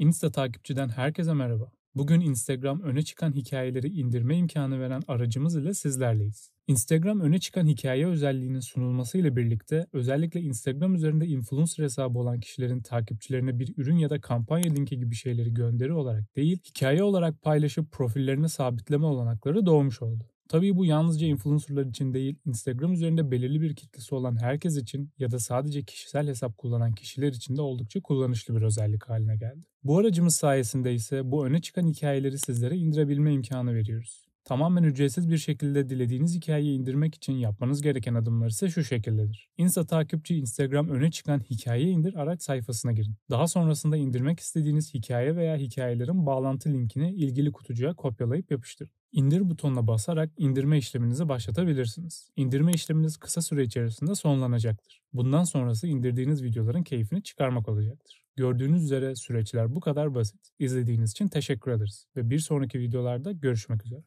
Insta takipçiden herkese merhaba. Bugün Instagram öne çıkan hikayeleri indirme imkanı veren aracımız ile sizlerleyiz. Instagram öne çıkan hikaye özelliğinin sunulması ile birlikte özellikle Instagram üzerinde influencer hesabı olan kişilerin takipçilerine bir ürün ya da kampanya linki gibi şeyleri gönderi olarak değil, hikaye olarak paylaşıp profillerine sabitleme olanakları doğmuş oldu. Tabii bu yalnızca influencerlar için değil, Instagram üzerinde belirli bir kitlesi olan herkes için ya da sadece kişisel hesap kullanan kişiler için de oldukça kullanışlı bir özellik haline geldi. Bu aracımız sayesinde ise bu öne çıkan hikayeleri sizlere indirebilme imkanı veriyoruz. Tamamen ücretsiz bir şekilde dilediğiniz hikayeyi indirmek için yapmanız gereken adımlar ise şu şekildedir. Insta takipçi Instagram öne çıkan hikaye indir araç sayfasına girin. Daha sonrasında indirmek istediğiniz hikaye veya hikayelerin bağlantı linkini ilgili kutucuğa kopyalayıp yapıştırın. İndir butonuna basarak indirme işleminizi başlatabilirsiniz. İndirme işleminiz kısa süre içerisinde sonlanacaktır. Bundan sonrası indirdiğiniz videoların keyfini çıkarmak olacaktır. Gördüğünüz üzere süreçler bu kadar basit. İzlediğiniz için teşekkür ederiz ve bir sonraki videolarda görüşmek üzere.